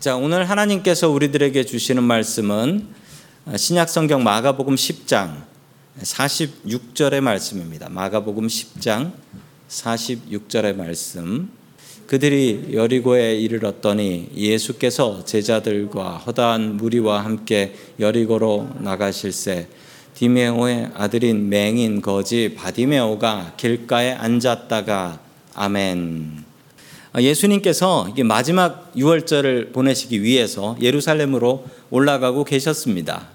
자, 오늘 하나님께서 우리들에게 주시는 말씀은 신약 성경 마가복음 10장 46절의 말씀입니다. 마가복음 10장 46절의 말씀. 그들이 여리고에 이르렀더니 예수께서 제자들과 허다한 무리와 함께 여리고로 나가실새 디메오의 아들인 맹인 거지 바디메오가 길가에 앉았다가 아멘. 아, 예수님께서 이게 마지막 유월절을 보내시기 위해서 예루살렘으로 올라가고 계셨습니다.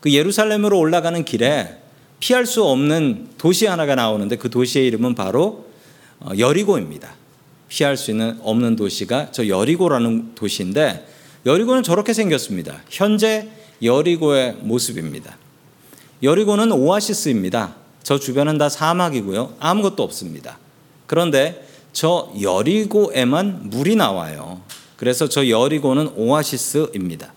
그 예루살렘으로 올라가는 길에 피할 수 없는 도시 하나가 나오는데 그 도시의 이름은 바로 어, 여리고입니다. 피할 수 있는 없는 도시가 저 여리고라는 도시인데 여리고는 저렇게 생겼습니다. 현재 여리고의 모습입니다. 여리고는 오아시스입니다. 저 주변은 다 사막이고요. 아무것도 없습니다. 그런데 저 여리고에만 물이 나와요. 그래서 저 여리고는 오아시스입니다.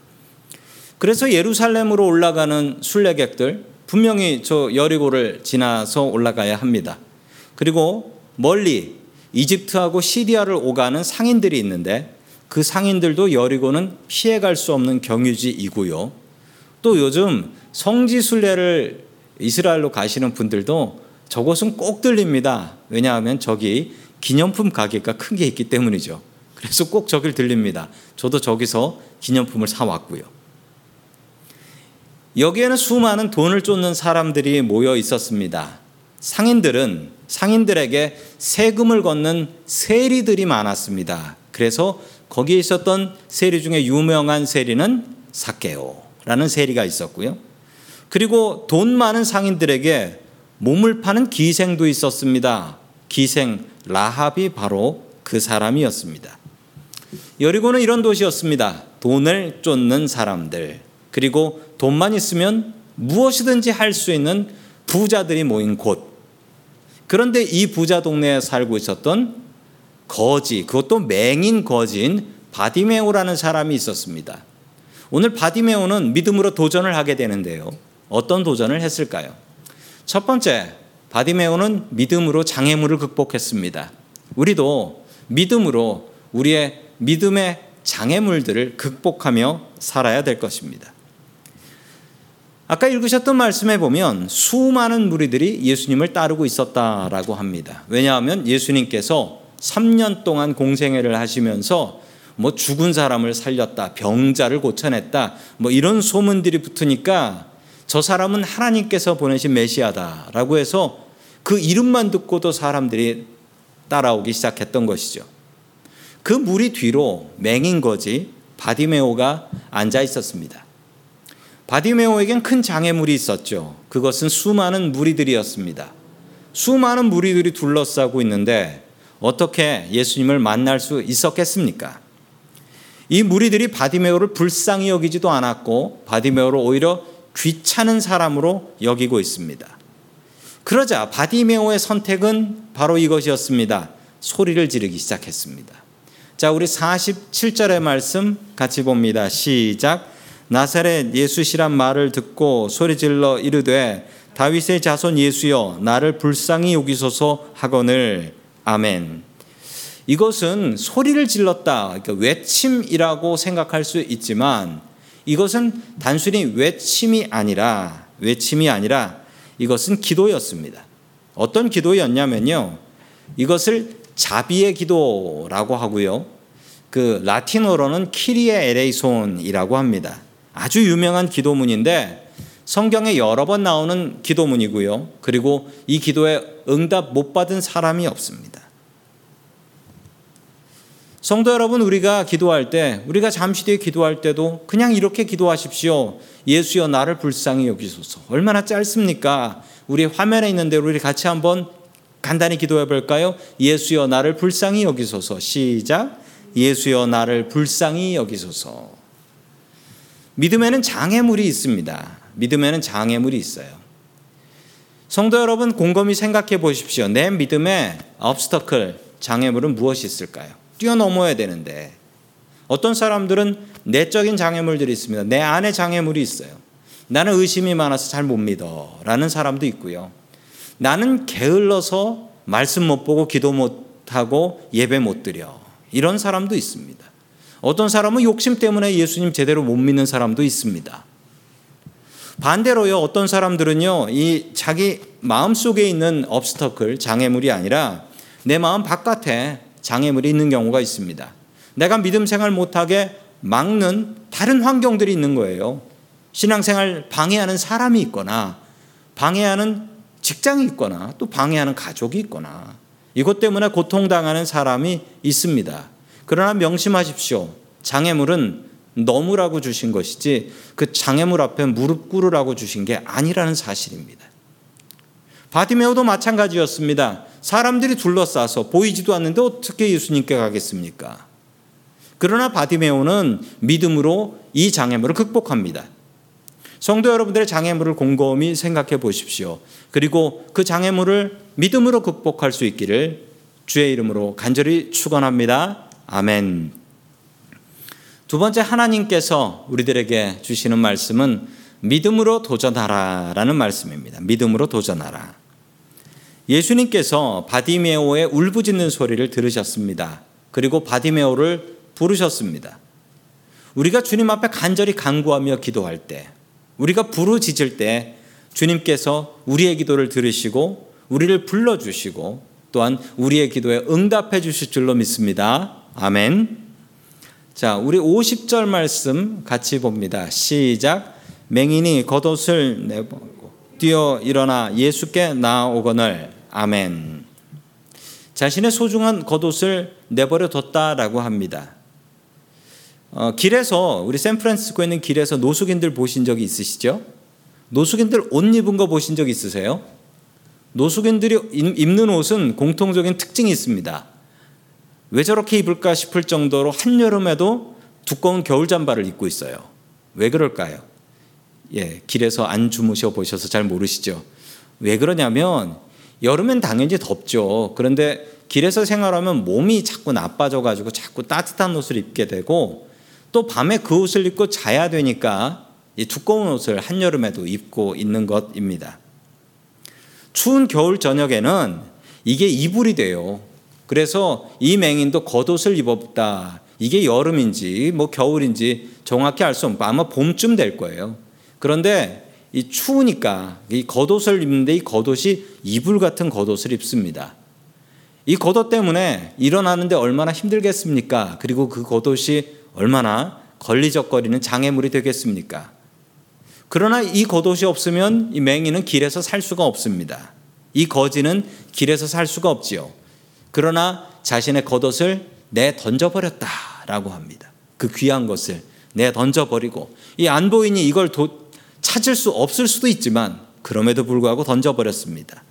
그래서 예루살렘으로 올라가는 순례객들 분명히 저 여리고를 지나서 올라가야 합니다. 그리고 멀리 이집트하고 시리아를 오가는 상인들이 있는데 그 상인들도 여리고는 피해갈 수 없는 경유지이고요. 또 요즘 성지 순례를 이스라엘로 가시는 분들도 저곳은 꼭 들립니다. 왜냐하면 저기 기념품 가게가 큰 게 있기 때문이죠. 그래서 꼭 저길 들립니다. 저도 저기서 기념품을 사왔고요. 여기에는 수많은 돈을 쫓는 사람들이 모여 있었습니다. 상인들은 상인들에게 세금을 걷는 세리들이 많았습니다. 그래서 거기에 있었던 세리 중에 유명한 세리는 사케오라는 세리가 있었고요. 그리고 돈 많은 상인들에게 몸을 파는 기생도 있었습니다. 기생 라합이 바로 그 사람이었습니다. 여리고는 이런 도시였습니다. 돈을 쫓는 사람들, 그리고 돈만 있으면 무엇이든지 할 수 있는 부자들이 모인 곳. 그런데 이 부자 동네에 살고 있었던 거지, 그것도 맹인 거지인 바디메오라는 사람이 있었습니다. 오늘 바디메오는 믿음으로 도전을 하게 되는데요. 어떤 도전을 했을까요? 첫 번째, 바디메오는 믿음으로 장애물을 극복했습니다. 우리도 믿음으로 우리의 믿음의 장애물들을 극복하며 살아야 될 것입니다. 아까 읽으셨던 말씀에 보면 수많은 무리들이 예수님을 따르고 있었다라고 합니다. 왜냐하면 예수님께서 3년 동안 공생애를 하시면서 뭐 죽은 사람을 살렸다, 병자를 고쳐냈다, 뭐 이런 소문들이 붙으니까 저 사람은 하나님께서 보내신 메시아다라고 해서 그 이름만 듣고도 사람들이 따라오기 시작했던 것이죠. 그 무리 뒤로 맹인 거지 바디메오가 앉아 있었습니다. 바디메오에겐 큰 장애물이 있었죠. 그것은 수많은 무리들이었습니다. 수많은 무리들이 둘러싸고 있는데 어떻게 예수님을 만날 수 있었겠습니까? 이 무리들이 바디메오를 불쌍히 여기지도 않았고 바디메오를 오히려 귀찮은 사람으로 여기고 있습니다. 그러자 바디메오의 선택은 바로 이것이었습니다. 소리를 지르기 시작했습니다. 자, 우리 47절의 말씀 같이 봅니다. 시작. 나사렛 예수시란 말을 듣고 소리질러 이르되 다윗의 자손 예수여 나를 불쌍히 여기소서 하거늘 아멘. 이것은 소리를 질렀다, 그러니까 외침이라고 생각할 수 있지만 이것은 단순히 외침이 아니라 외침이 아니라 이것은 기도였습니다. 어떤 기도였냐면요. 이것을 자비의 기도라고 하고요. 그 라틴어로는 키리에 에레이손이라고 합니다. 아주 유명한 기도문인데 성경에 여러 번 나오는 기도문이고요. 그리고 이 기도에 응답 못 받은 사람이 없습니다. 성도 여러분, 우리가 기도할 때, 우리가 잠시 뒤에 기도할 때도 그냥 이렇게 기도하십시오. 예수여 나를 불쌍히 여기소서. 얼마나 짧습니까? 우리 화면에 있는 대로 우리 같이 한번 간단히 기도해 볼까요? 예수여 나를 불쌍히 여기소서. 시작. 예수여 나를 불쌍히 여기소서. 믿음에는 장애물이 있습니다. 믿음에는 장애물이 있어요. 성도 여러분 곰곰이 생각해 보십시오. 내 믿음의 obstacle 장애물은 무엇이 있을까요? 뛰어넘어야 되는데 어떤 사람들은 내적인 장애물들이 있습니다. 내 안에 장애물이 있어요. 나는 의심이 많아서 잘 못 믿어. 라는 사람도 있고요. 나는 게을러서 말씀 못 보고 기도 못 하고 예배 못 드려. 이런 사람도 있습니다. 어떤 사람은 욕심 때문에 예수님 제대로 못 믿는 사람도 있습니다. 반대로요, 어떤 사람들은요, 이 자기 마음 속에 있는 업스터클, 장애물이 아니라 내 마음 바깥에 장애물이 있는 경우가 있습니다. 내가 믿음 생활 못하게 막는 다른 환경들이 있는 거예요. 신앙생활 방해하는 사람이 있거나, 방해하는 직장이 있거나, 또 방해하는 가족이 있거나, 이것 때문에 고통당하는 사람이 있습니다. 그러나 명심하십시오. 장애물은 너무라고 주신 것이지 그 장애물 앞에 무릎 꿇으라고 주신 게 아니라는 사실입니다. 바디메오도 마찬가지였습니다. 사람들이 둘러싸서 보이지도 않는데 어떻게 예수님께 가겠습니까? 그러나 바디메오는 믿음으로 이 장애물을 극복합니다. 성도 여러분들의 장애물을 곰곰이 생각해 보십시오. 그리고 그 장애물을 믿음으로 극복할 수 있기를 주의 이름으로 간절히 축원합니다. 아멘. 두 번째 하나님께서 우리들에게 주시는 말씀은 믿음으로 도전하라라는 말씀입니다. 믿음으로 도전하라. 예수님께서 바디메오의 울부짖는 소리를 들으셨습니다. 그리고 바디메오를 부르셨습니다. 우리가 주님 앞에 간절히 간구하며 기도할 때, 우리가 부르짖을 때 주님께서 우리의 기도를 들으시고 우리를 불러 주시고 또한 우리의 기도에 응답해 주실 줄로 믿습니다. 아멘. 자, 우리 50절 말씀 같이 봅니다. 시작. 맹인이 겉옷을 내보고 뛰어 일어나 예수께 나오거늘. 아멘. 자신의 소중한 겉옷을 내버려 뒀다라고 합니다. 어, 길에서 우리 샌프란시스코에 있는 길에서 노숙인들 보신 적이 있으시죠? 노숙인들 옷 입은 거 보신 적 있으세요? 노숙인들이 입는 옷은 공통적인 특징이 있습니다. 왜 저렇게 입을까 싶을 정도로 한여름에도 두꺼운 겨울 잠바를 입고 있어요. 왜 그럴까요? 예, 길에서 안 주무셔 보셔서 잘 모르시죠. 왜 그러냐면 여름엔 당연히 덥죠. 그런데 길에서 생활하면 몸이 자꾸 나빠져 가지고 자꾸 따뜻한 옷을 입게 되고 또 밤에 그 옷을 입고 자야 되니까 이 두꺼운 옷을 한여름에도 입고 있는 것입니다. 추운 겨울 저녁에는 이게 이불이 돼요. 그래서 이 맹인도 겉옷을 입었다. 이게 여름인지 뭐 겨울인지 정확히 알 수 없고 아마 봄쯤 될 거예요. 그런데 이 추우니까 이 겉옷을 입는데 이 겉옷이 이불 같은 겉옷을 입습니다. 이 겉옷 때문에 일어나는데 얼마나 힘들겠습니까? 그리고 그 겉옷이 얼마나 걸리적거리는 장애물이 되겠습니까? 그러나 이 겉옷이 없으면 이 맹인은 길에서 살 수가 없습니다. 이 거지는 길에서 살 수가 없지요. 그러나 자신의 겉옷을 내 던져버렸다라고 합니다. 그 귀한 것을 내 던져버리고 이 안 보이니 이걸 도, 찾을 수 없을 수도 있지만 그럼에도 불구하고 던져버렸습니다.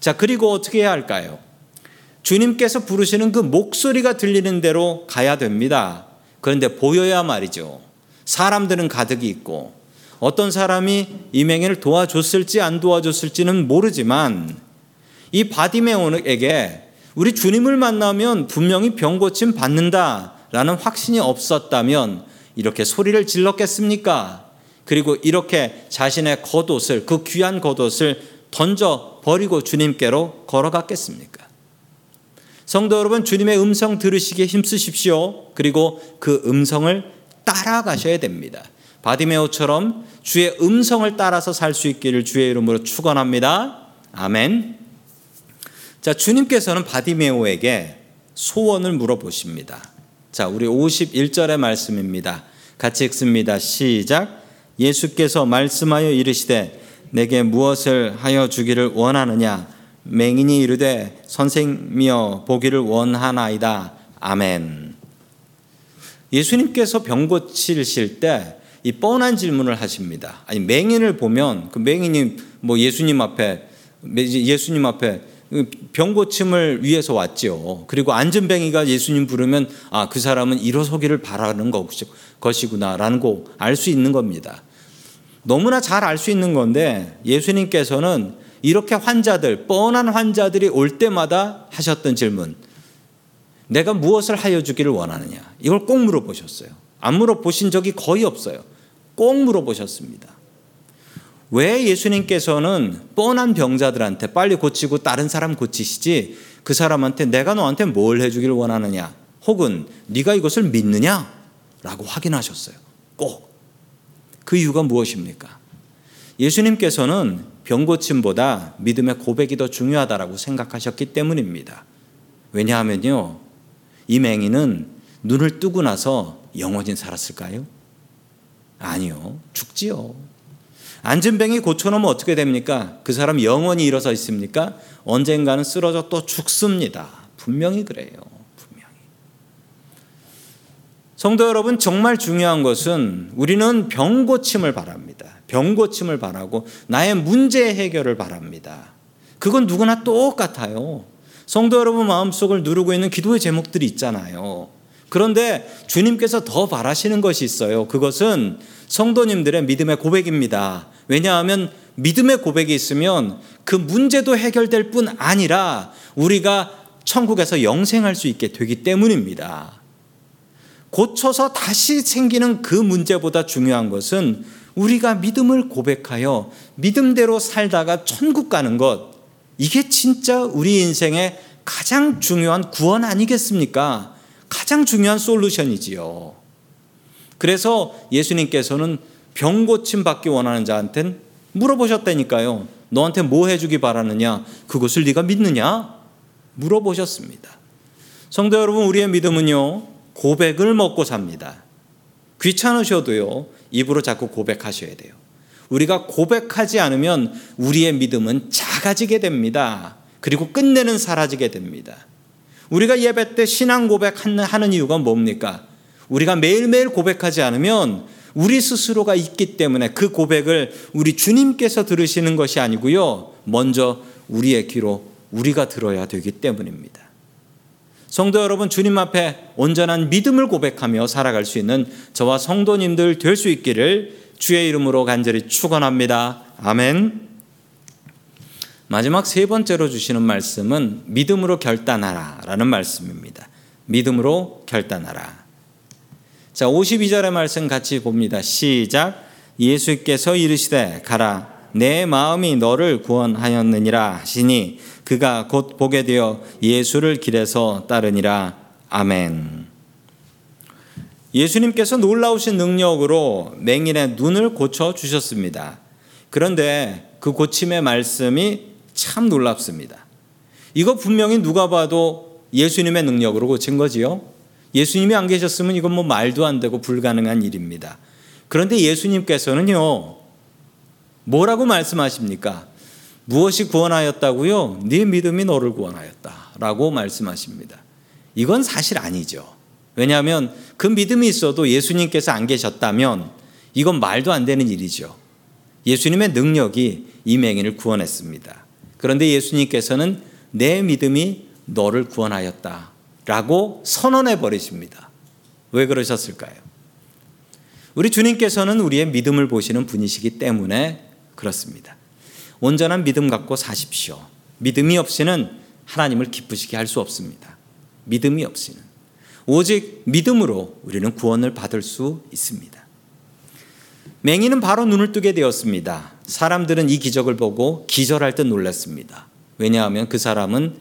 자, 그리고 어떻게 해야 할까요? 주님께서 부르시는 그 목소리가 들리는 대로 가야 됩니다. 그런데 보여야 말이죠. 사람들은 가득이 있고 어떤 사람이 이 맹인을 도와줬을지 안 도와줬을지는 모르지만 이 바디메오에게 우리 주님을 만나면 분명히 병 고침 받는다라는 확신이 없었다면 이렇게 소리를 질렀겠습니까? 그리고 이렇게 자신의 겉옷을 그 귀한 겉옷을 던져 버리고 주님께로 걸어갔겠습니까? 성도 여러분 주님의 음성 들으시기에 힘쓰십시오. 그리고 그 음성을 따라가셔야 됩니다. 바디메오처럼 주의 음성을 따라서 살 수 있기를 주의 이름으로 축원합니다. 아멘. 자, 주님께서는 바디메오에게 소원을 물어보십니다. 자, 우리 51절의 말씀입니다. 같이 읽습니다. 시작. 예수께서 말씀하여 이르시되 내게 무엇을 하여 주기를 원하느냐? 맹인이 이르되 선생이여 보기를 원하나이다. 아멘. 예수님께서 병 고치실 때 이 뻔한 질문을 하십니다. 아니 맹인을 보면 그 맹인이 뭐 예수님 앞에 예수님 앞에 병 고침을 위해서 왔지요. 그리고 안전뱅이가 예수님 부르면 아, 그 사람은 일어서기를 바라는 것이구나라는 거 알 수 있는 겁니다. 너무나 잘 알 수 있는 건데 예수님께서는 이렇게 환자들, 뻔한 환자들이 올 때마다 하셨던 질문. 내가 무엇을 하여 주기를 원하느냐? 이걸 꼭 물어보셨어요. 안 물어보신 적이 거의 없어요. 꼭 물어보셨습니다. 왜 예수님께서는 뻔한 병자들한테 빨리 고치고 다른 사람 고치시지 그 사람한테 내가 너한테 뭘 해주기를 원하느냐 혹은 네가 이것을 믿느냐 라고 확인하셨어요. 꼭. 그 이유가 무엇입니까? 예수님께서는 병고침보다 믿음의 고백이 더 중요하다라고 생각하셨기 때문입니다. 왜냐하면요. 이 맹인은 눈을 뜨고 나서 영원히 살았을까요? 아니요. 죽지요. 안전병이 고쳐놓으면 어떻게 됩니까? 그 사람 영원히 일어서 있습니까? 언젠가는 쓰러져 또 죽습니다. 분명히 그래요. 성도 여러분, 정말 중요한 것은 우리는 병 고침을 바랍니다. 병 고침을 바라고 나의 문제 해결을 바랍니다. 그건 누구나 똑같아요. 성도 여러분 마음속을 누르고 있는 기도의 제목들이 있잖아요. 그런데 주님께서 더 바라시는 것이 있어요. 그것은 성도님들의 믿음의 고백입니다. 왜냐하면 믿음의 고백이 있으면 그 문제도 해결될 뿐 아니라 우리가 천국에서 영생할 수 있게 되기 때문입니다. 고쳐서 다시 생기는 그 문제보다 중요한 것은 우리가 믿음을 고백하여 믿음대로 살다가 천국 가는 것, 이게 진짜 우리 인생의 가장 중요한 구원 아니겠습니까? 가장 중요한 솔루션이지요. 그래서 예수님께서는 병 고침 받기 원하는 자한테는 물어보셨다니까요. 너한테 뭐 해주기 바라느냐? 그것을 네가 믿느냐? 물어보셨습니다. 성도 여러분, 우리의 믿음은요, 고백을 먹고 삽니다. 귀찮으셔도요, 입으로 자꾸 고백하셔야 돼요. 우리가 고백하지 않으면 우리의 믿음은 작아지게 됩니다. 그리고 끝내는 사라지게 됩니다. 우리가 예배 때 신앙 고백하는 이유가 뭡니까? 우리가 매일매일 고백하지 않으면 우리 스스로가 있기 때문에 그 고백을 우리 주님께서 들으시는 것이 아니고요. 먼저 우리의 귀로 우리가 들어야 되기 때문입니다. 성도 여러분, 주님 앞에 온전한 믿음을 고백하며 살아갈 수 있는 저와 성도님들 될 수 있기를 주의 이름으로 간절히 축원합니다. 아멘. 마지막 세 번째로 주시는 말씀은 믿음으로 결단하라라는 말씀입니다. 믿음으로 결단하라. 자, 52절의 말씀 같이 봅니다. 시작. 예수께서 이르시되 가라 내 마음이 너를 구원하였느니라 하시니 그가 곧 보게 되어 예수를 길에서 따르니라. 아멘. 예수님께서 놀라우신 능력으로 맹인의 눈을 고쳐 주셨습니다. 그런데 그 고침의 말씀이 참 놀랍습니다. 이거 분명히 누가 봐도 예수님의 능력으로 고친 거지요. 예수님이 안 계셨으면 이건 뭐 말도 안 되고 불가능한 일입니다. 그런데 예수님께서는요, 뭐라고 말씀하십니까? 무엇이 구원하였다고요? 네 믿음이 너를 구원하였다라고 말씀하십니다. 이건 사실 아니죠. 왜냐하면 그 믿음이 있어도 예수님께서 안 계셨다면 이건 말도 안 되는 일이죠. 예수님의 능력이 이 맹인을 구원했습니다. 그런데 예수님께서는 내 믿음이 너를 구원하였다. 라고 선언해 버리십니다. 왜 그러셨을까요? 우리 주님께서는 우리의 믿음을 보시는 분이시기 때문에 그렇습니다. 온전한 믿음 갖고 사십시오. 믿음이 없이는 하나님을 기쁘시게 할 수 없습니다. 믿음이 없이는. 오직 믿음으로 우리는 구원을 받을 수 있습니다. 맹인은 바로 눈을 뜨게 되었습니다. 사람들은 이 기적을 보고 기절할 듯 놀랐습니다. 왜냐하면 그 사람은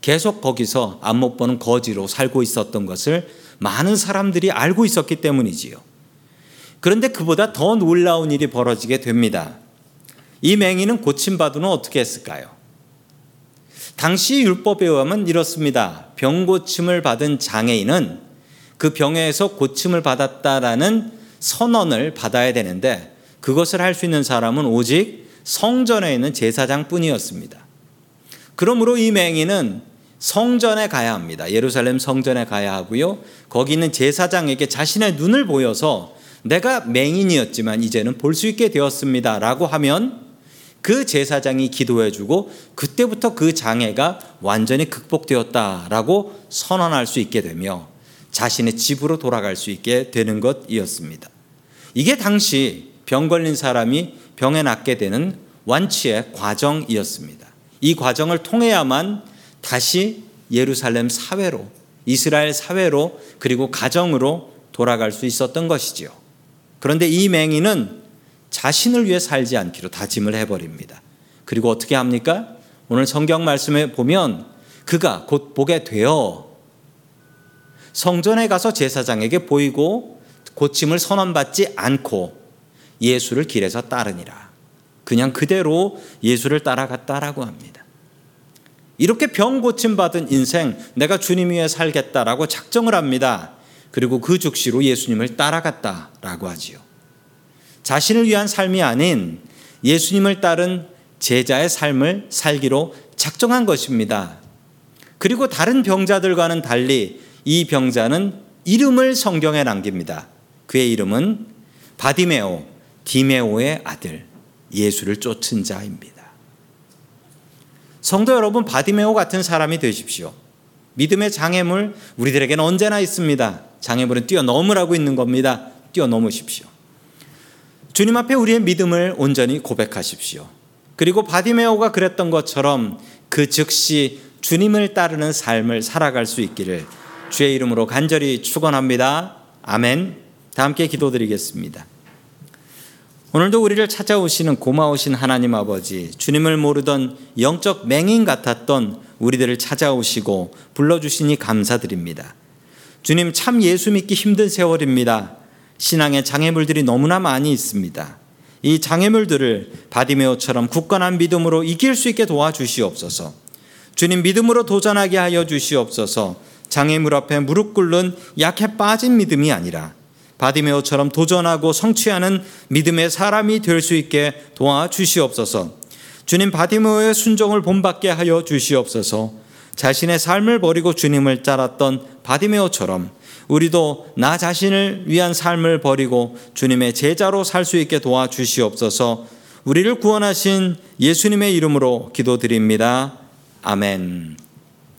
계속 거기서 안 못 보는 거지로 살고 있었던 것을 많은 사람들이 알고 있었기 때문이지요. 그런데 그보다 더 놀라운 일이 벌어지게 됩니다. 이 맹인은 고침받은 후 어떻게 했을까요? 당시 율법에 의하면 이렇습니다. 병 고침을 받은 장애인은 그 병에서 고침을 받았다라는 선언을 받아야 되는데 그것을 할 수 있는 사람은 오직 성전에 있는 제사장 뿐이었습니다. 그러므로 이 맹인은 성전에 가야 합니다. 예루살렘 성전에 가야 하고요. 거기 있는 제사장에게 자신의 눈을 보여서 내가 맹인이었지만 이제는 볼 수 있게 되었습니다. 라고 하면 그 제사장이 기도해 주고 그때부터 그 장애가 완전히 극복되었다라고 선언할 수 있게 되며 자신의 집으로 돌아갈 수 있게 되는 것이었습니다. 이게 당시 병 걸린 사람이 병에 낫게 되는 완치의 과정이었습니다. 이 과정을 통해야만 다시 예루살렘 사회로 이스라엘 사회로 그리고 가정으로 돌아갈 수 있었던 것이지요. 그런데 이 맹인은 자신을 위해 살지 않기로 다짐을 해버립니다. 그리고 어떻게 합니까? 오늘 성경 말씀에 보면 그가 곧 보게 되어 성전에 가서 제사장에게 보이고 고침을 선언받지 않고 예수를 길에서 따르니라. 그냥 그대로 예수를 따라갔다라고 합니다. 이렇게 병 고침 받은 인생 내가 주님 위해 살겠다라고 작정을 합니다. 그리고 그 즉시로 예수님을 따라갔다라고 하지요. 자신을 위한 삶이 아닌 예수님을 따른 제자의 삶을 살기로 작정한 것입니다. 그리고 다른 병자들과는 달리 이 병자는 이름을 성경에 남깁니다. 그의 이름은 바디메오, 디메오의 아들, 예수를 쫓은 자입니다. 성도 여러분, 바디메오 같은 사람이 되십시오. 믿음의 장애물 우리들에게는 언제나 있습니다. 장애물은 뛰어넘으라고 있는 겁니다. 뛰어넘으십시오. 주님 앞에 우리의 믿음을 온전히 고백하십시오. 그리고 바디메오가 그랬던 것처럼 그 즉시 주님을 따르는 삶을 살아갈 수 있기를 주의 이름으로 간절히 축원합니다. 아멘. 다 함께 기도드리겠습니다. 오늘도 우리를 찾아오시는 고마우신 하나님 아버지, 주님을 모르던 영적 맹인 같았던 우리들을 찾아오시고 불러주시니 감사드립니다. 주님 참 예수 믿기 힘든 세월입니다. 신앙의 장애물들이 너무나 많이 있습니다. 이 장애물들을 바디메오처럼 굳건한 믿음으로 이길 수 있게 도와주시옵소서. 주님 믿음으로 도전하게 하여 주시옵소서. 장애물 앞에 무릎 꿇는 약해 빠진 믿음이 아니라 바디메오처럼 도전하고 성취하는 믿음의 사람이 될 수 있게 도와주시옵소서. 주님 바디메오의 순종을 본받게 하여 주시옵소서. 자신의 삶을 버리고 주님을 따랐던 바디메오처럼 우리도 나 자신을 위한 삶을 버리고 주님의 제자로 살 수 있게 도와주시옵소서. 우리를 구원하신 예수님의 이름으로 기도드립니다. 아멘.